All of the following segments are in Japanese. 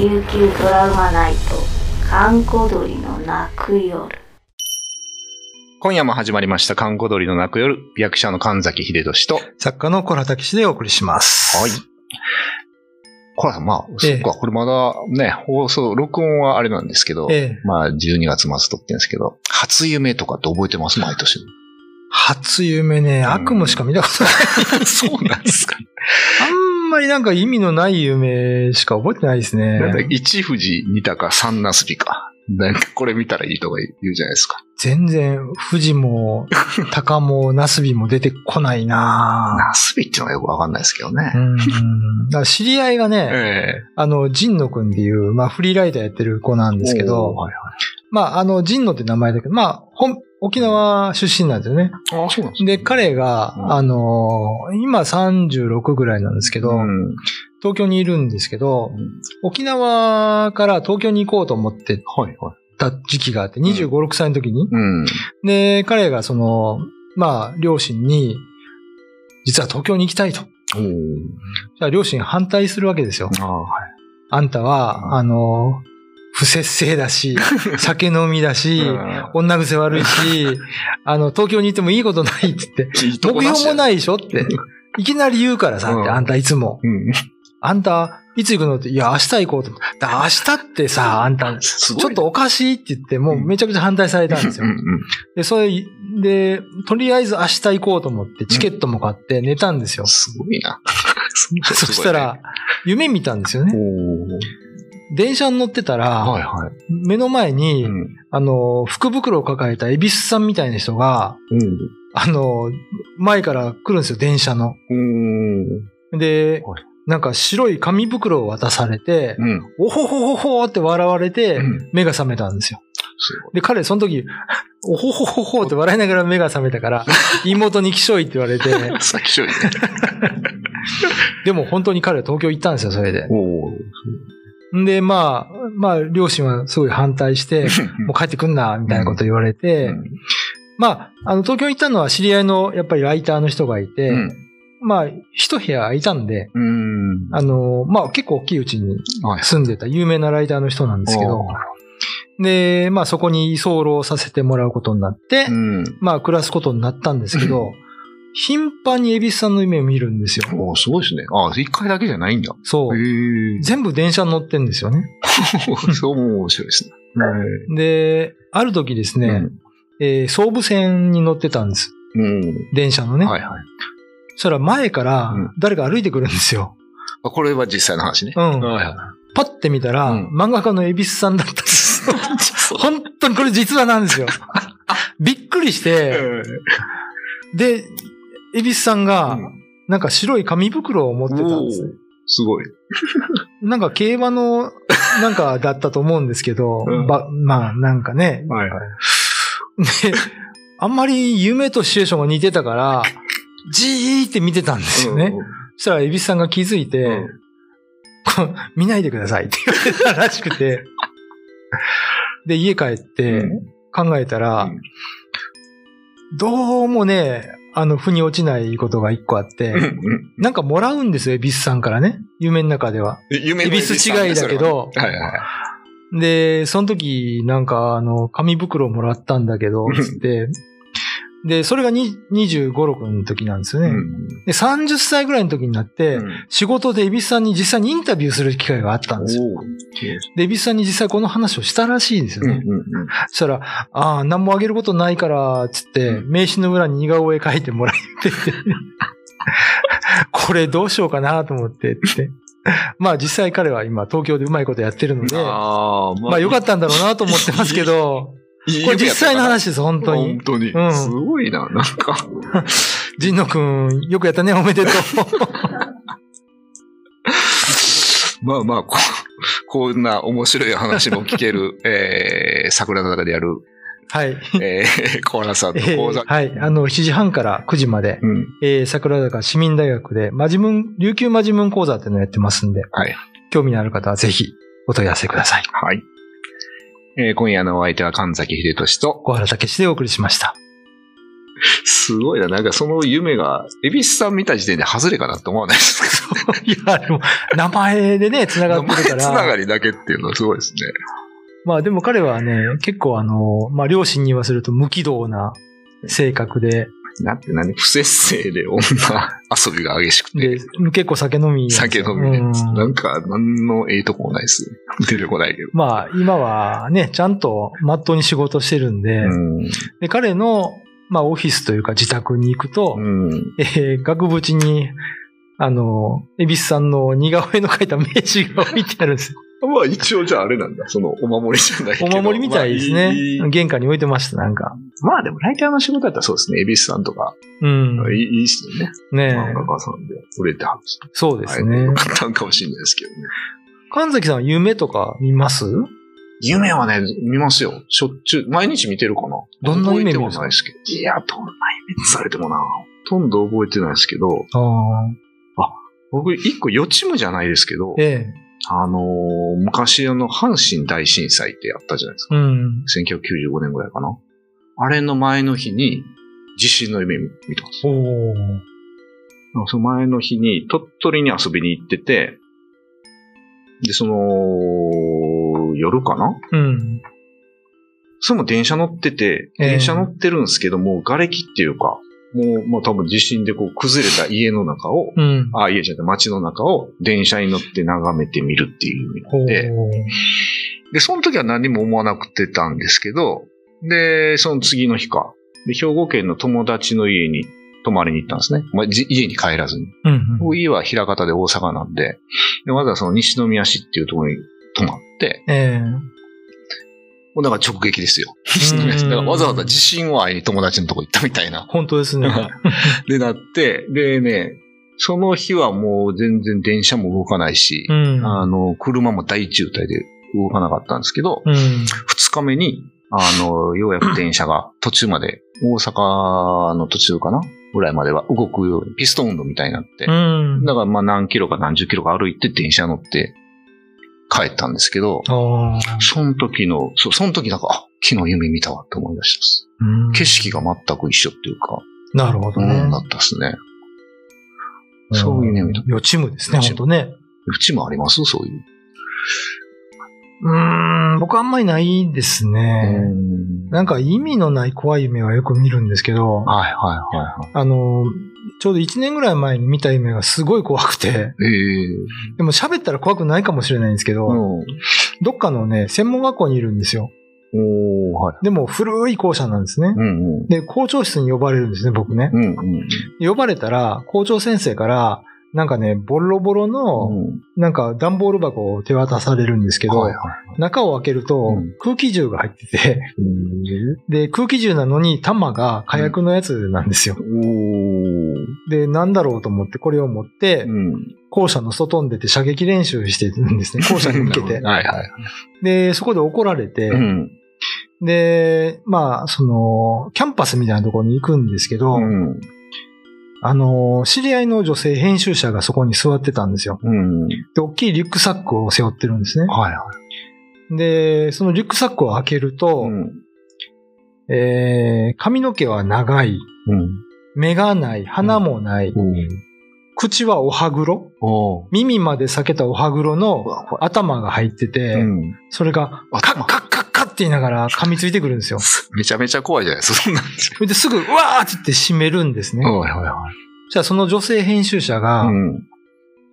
琉球ドラマナイト閑古鳥の泣く夜今夜も始まりました、観光鳥の泣く夜、役者の神崎秀俊と、作家の小原武史でお送りします。はい。これ、まあ、ええそっか、これまだね、放送、録音はあれなんですけど、ええまあ、12月末撮ってるんですけど、初夢とかって覚えてます？毎年。初夢ね、ん悪夢しか見たことない。そうなんですか。あんまりなんか意味のない夢しか覚えてないですね。なんだ、一富士、二鷹、三なすびか。なんか、これ見たらいいとか言うじゃないですか。全然、富士も、鷹も、ナスビも出てこないななすびっていうのはよくわかんないですけどねぁ。うん。だから知り合いがね、ええあの、ジンノくんっていう、まあ、フリーライターやってる子なんですけおーど、はいまあ、あの、ジンノって名前だけど、まあ、本、沖縄出身なんですよね。はい。ああ、そうなんですで、彼が、うんあの、今36ぐらいなんですけど、うん。東京にいるんですけど、うん沖縄から東京に行こうと思って。た時期があって、25、6歳の時に。うん。で、彼がその、まあ、両親に、実は東京に行きたいと。じゃあ両親反対するわけですよ。ああ、はい。あんたは、うんあの、不節制だし、酒飲みだし、女癖悪いし、あの、東京に行ってもいいことないって言って、目標もい。ないでしょって。いきなり言うからさ、ってうんあんたいつも。うん。あんた、いつ行くのって、いや、明日行こうと思って。だ明日ってさ、あんた、ちょっとおかしいって言って、もうめちゃくちゃ反対されたんですよ。で、それ、で、とりあえず明日行こうと思って、チケットも買って寝たんですよ。すごいな。そしたら、夢見たんですよね。お電車に乗ってたら、はいはい。目の前に、うん。あの、福袋を抱えた恵比寿さんみたいな人が、あの、前から来るんですよ、電車の。うん。ではい、なんか白い紙袋を渡されて、うん。おほほほほって笑われてうん、目が覚めたんですよ。で、彼、その時、おほほほほって笑いながら目が覚めたから、妹にきしょいって言われて、きしょいね。でも本当に彼は東京行ったんですよ、それで。で、まあ、まあ、両親はすごい反対して、もう帰ってくんな、みたいなこと言われて、まあ、あの、東京に行ったのは知り合いの、やっぱりライターの人がいて、まあ、一部屋空いたんで、うん。あの、まあ、結構大きいうちにはい。住んでた有名なライターの人なんですけど、で、まあ、そこに居候させてもらうことになって、うん。まあ、暮らすことになったんですけど、頻繁に恵比寿さんの夢を見るんですよ。おすごいですね。あ一回だけじゃないんだ。そう。全部電車に乗ってんですよね。そう面白いですね。で、ある時ですね、えー総武線に乗ってたんです。うん。電車のね。はいはい。そしたら前からうん誰か歩いてくるんですよ。あこれは実際の話ね。うんはいはい。パッて見たら、うん漫画家の恵比寿さんだったんです。本当にこれ実話なんですよ。びっくりして、で、恵比寿さんがうん、なんか白い紙袋を持ってたんですね。すごい。なんか競馬の、なんかだったと思うんですけど、うんばまあなんかね。はいはい。で、あんまり夢とシチュエーションが似てたから、じーって見てたんですよね。そしたら、恵比寿さんが気づいて、うん見ないでくださいって言われたらしくて、で、家帰って考えたら、うんどうもね、あの、腑に落ちないことが一個あって、なんかもらうんですよ、恵比寿さんからね。夢の中では。夢の恵比寿違いだけどはいはい。で、その時、なんか、あの、紙袋もらったんだけど、つって、で、それがに25、6の時なんですよね。うんで、30歳ぐらいの時になって、うん仕事で恵比寿さんに実際にインタビューする機会があったんですよ。で、恵比寿さんに実際この話をしたらしいんですよね。うんうんうんそしたら、ああ、何もあげることないから、つって、うん名刺の裏に似顔絵描いてもらってて、これどうしようかなと思ってって。まあ実際彼は今東京でうまいことやってるので、あーまあ良かったんだろうなと思ってますけど、これ実際の話です、本当に本。当に。うんすごいな、なんか。神野くん、よくやったね、おめでとう。まあまあ、ここんな面白い話も聞ける、えー、桜坂でやる、はい。えー、小原さんとえ講座ー。はい。あの、7時半から9時まで、うん。えー、桜坂市民大学で、マジムン、琉球マジムン講座っていうのをやってますんで、はい。興味のある方はぜひお問い合わせください。はい。えー、今夜のお相手は神崎秀俊と、小原武史でお送りしました。すごいな。なんかその夢が、エビスさん見た時点で外れかなって思わないですけど、いや、でも、名前でね、繋が名前ってるから。つながりだけっていうのはすごいですね。まあでも彼はね、結構あの、まあ両親に言わせると無軌道な性格で、なんて何？不節制で女遊びが激しくて。で、結構酒飲み。酒飲みで。うんなんか、なんのええとこもないです。出てこないけど。まあ今はね、ちゃんとまっとうに仕事してるんで、うん。で彼の、まあオフィスというか自宅に行くと、うん。えー額縁に、あの、恵比寿さんの似顔絵の描いた名刺が置いてあるんですよ。まあ一応じゃああれなんだ。そのお守りじゃないけおど。守りみたいですね。まあ玄関に置いてました、なんか。まあでもライターの仕事だったらそうですね。恵比寿さんとか、うん。いいっすよね。ね漫画家さんで売れてはるし。そうですねはいよ。かったんかもしれないですけどね。神崎さんは夢とか見ます？夢はね、見ますよ。しょっちゅう、毎日見てるかな。どんな夢見ですかいですけど。いや、どんな夢されてもな。ほとんど覚えてないですけど、ああ。僕一個予知夢じゃないですけど、ええ。あのー昔あの、阪神大震災ってやったじゃないですか。うん。1995年ぐらいかな。あれの前の日に、地震の夢見たんですよ。おー。その前の日に鳥取に遊びに行ってて、で、その、夜かな？うん。それも電車乗ってて、ええ。電車乗ってるんですけども、瓦礫っていうか、もう、まあ多分地震でこう崩れた家の中を、うん。あ、家じゃなくて街の中を電車に乗って眺めてみるっていう意味で、で、その時は何も思わなくてたんですけど、で、その次の日か、で兵庫県の友達の家に泊まりに行ったんですね。まあ、じ家に帰らずに。うん。家は枚方で大阪なんで、でまずはその西宮市っていうところに泊まって、ええ。もうだから直撃ですよ。わざわざ地震を会いに友達のとこ行ったみたいな。本当ですね。で、なって、でね、その日はもう全然電車も動かないし、うん。あの、車も大渋滞で動かなかったんですけど、うん。二日目に、あの、ようやく電車が途中まで、大阪の途中かなぐらいまでは動くように、ピストン運動みたいになって、うん。だからまあ何キロか何十キロか歩いて電車乗って帰ったんですけど。その時の、そその時なんか、あ、昨日夢見たわって思い出したっす。うん景色が全く一緒っていうか、なるほどうん、ねだ。ったっすね。そういう夢見た。予知夢ですね、予知本当ね。うちもあります？そういう。うーん、僕あんまりないですね。うんなんか意味のない怖い夢はよく見るんですけど、はいはいはいはい。あの、ちょうど1年ぐらい前に見た夢がすごい怖くて、ええでも喋ったら怖くないかもしれないんですけど、うん。どっかのね、専門学校にいるんですよ。はい。でも古い校舎なんですね。うんうん。で、校長室に呼ばれるんですね、僕ね。うんうん。呼ばれたら、校長先生から、なんかね、ボロボロの、うんなんか段ボール箱を手渡されるんですけど、はいはい。中を開けるとうん空気銃が入ってて、で、空気銃なのに弾が火薬のやつなんですよ。で、なんだろうと思ってこれを持って、うん。校舎の外に出て射撃練習してるんですね。校舎に向けて。はいはい。で、そこで怒られて、うん。で、まあ、その、キャンパスみたいなところに行くんですけど、うん。あの、知り合いの女性編集者がそこに座ってたんですよ。うん。で、大きいリュックサックを背負ってるんですね。はいはで、そのリュックサックを開けると、い。うん。えー髪の毛は長い、うん。目がない、鼻もない、口はお歯黒。耳まで裂けたお歯黒の頭が入ってて、うん。それがカッ頭カッカッカッって言いながら噛みついてくるんですよ。めちゃめちゃ怖いじゃないですか、そんなんですぐ、うわーって言って閉めるんですね。はいはいはい。じゃあその女性編集者が、うん。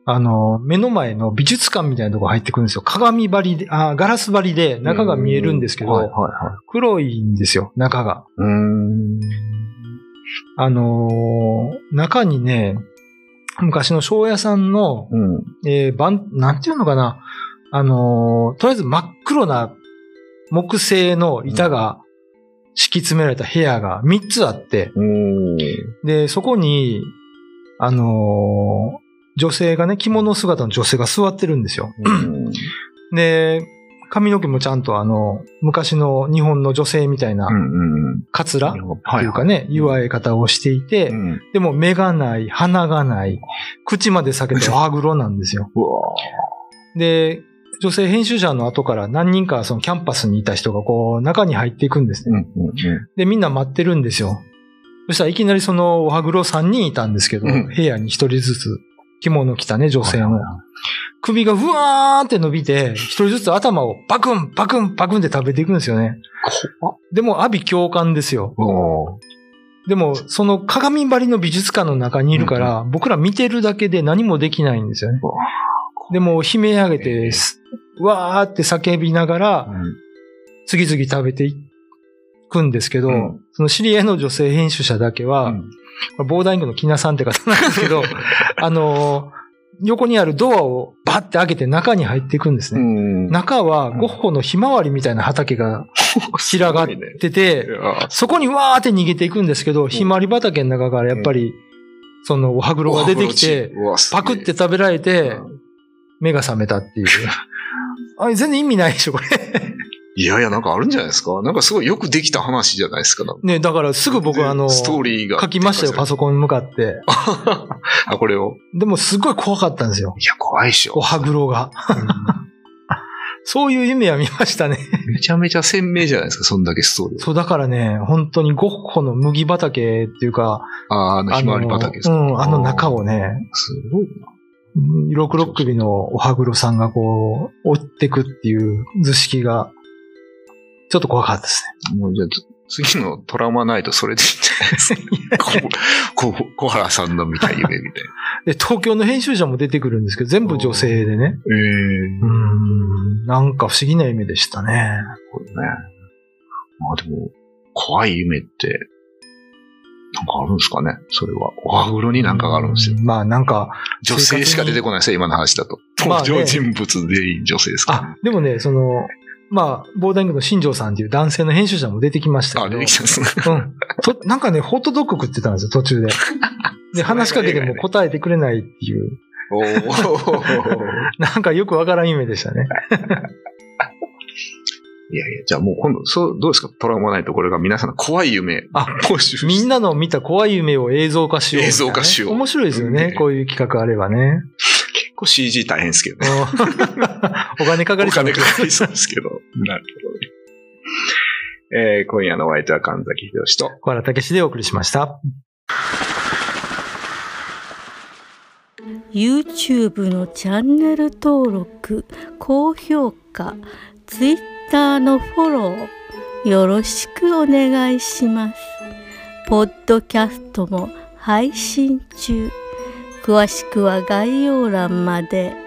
あの、目の前の美術館みたいなとこ入ってくるんですよ。鏡張りで、あガラス張りで中が見えるんですけど、はいはいは黒いんですよ、中が。い。うん。あのー中にね、昔の庄屋さんの、うん。えー、ばん、なんていうのかな。あのーとりあえず真っ黒な木製の板が敷き詰められた部屋が3つあって。で、そこに、あのー女性がね、着物姿の女性が座ってるんですよ。うん。で、髪の毛もちゃんとあの、昔の日本の女性みたいな。カツラはというかね、祝い方をしていて、うん。でも目がない、鼻がない、口まで裂けてお歯黒なんですよ。で、女性編集者の後から何人かそのキャンパスにいた人がこう中に入っていくんですね。で、みんな待ってるんですよ。そしたらいきなりそのお歯黒3人いたんですけど、うん部屋に1人ずつ着物着たね、女性の。首がふわーって伸びて、一人ずつ頭をパクン、パクン、パクンって食べていくんですよね。でも、阿鼻共感ですよ。でも、その鏡張りの美術館の中にいるから、僕ら見てるだけで何もできないんですよね。でも、悲鳴上げて、すわーって叫びながら、次々食べていくんですけど、うん。その知り合いの女性編集者だけは、ボーダーイングの木名さんって方なんですけど、あのー横にあるドアをバッて開けて中に入っていくんですね。うん。中はゴッホのひまわりみたいな畑が 広がってて、そこにわーって逃げていくんですけど、ひまわり畑の中からやっぱり、そのお歯黒が出てきて、パクって食べられて、目が覚めたっていう。あれ全然意味ないでしょ、これ。いやいや、なんかあるんじゃないですか？なんかすごいよくできた話じゃないですか？ね、だからすぐ僕あの、ストーリーが。書きましたよ、パソコンに向かって。あ、これを？でもすごい怖かったんですよ。いや、怖いっしょお。歯黒が。そういう夢は見ましたね。めちゃめちゃ鮮明じゃないですか、そんだけストーリー。そう、だからね、本当にゴッホの麦畑っていうか、あーあの、ひまわり畑ですか。うん、あの中をね、すごいな。色黒首のお歯黒さんがこう、追ってくっていう図式が、ちょっと怖かったですもうじゃあ、つ次のトラウマナイトそれでいいんじゃないですか？ここ小原さんの見た夢みたいな。ね。で、東京の編集者も出てくるんですけど、全部女性でね。ええうーん、なんか不思議な夢でしたね。これね。まあでも、怖い夢って、なんかあるんですかね？それは。お歯黒になんかがあるんですよ。まあなんか、女性しか出てこないですよ、今の話だと。まあね登場人物全員女性ですから、あ、でもね、その、まあ、ボーダングの新庄さんっていう男性の編集者も出てきましたあ、けど。出てきたんですね。うん。と、なんかね、ホットドッグ食ってたんですよ、途中で。で、話しかけても答えてくれないっていう、おー なんかよくわからん夢でしたね。いやいや、じゃあもう今度、そう、どうですか？トラウマないとこれが皆さんの怖い夢。あ募集みんなの見た怖い夢を映像化しようね、映像化しよう面白いですよね、うんこういう企画あればね。結構 CG 大変ですけどね。うん お金かかりおそう金かかりそうですけど。なるほどね。えー今夜のお相手は神崎秀と。小原武史でお送りしました。YouTube のチャンネル登録高評価 Twitter のフォローよろしくお願いしますポッドキャストも配信中詳しくは概要欄まで。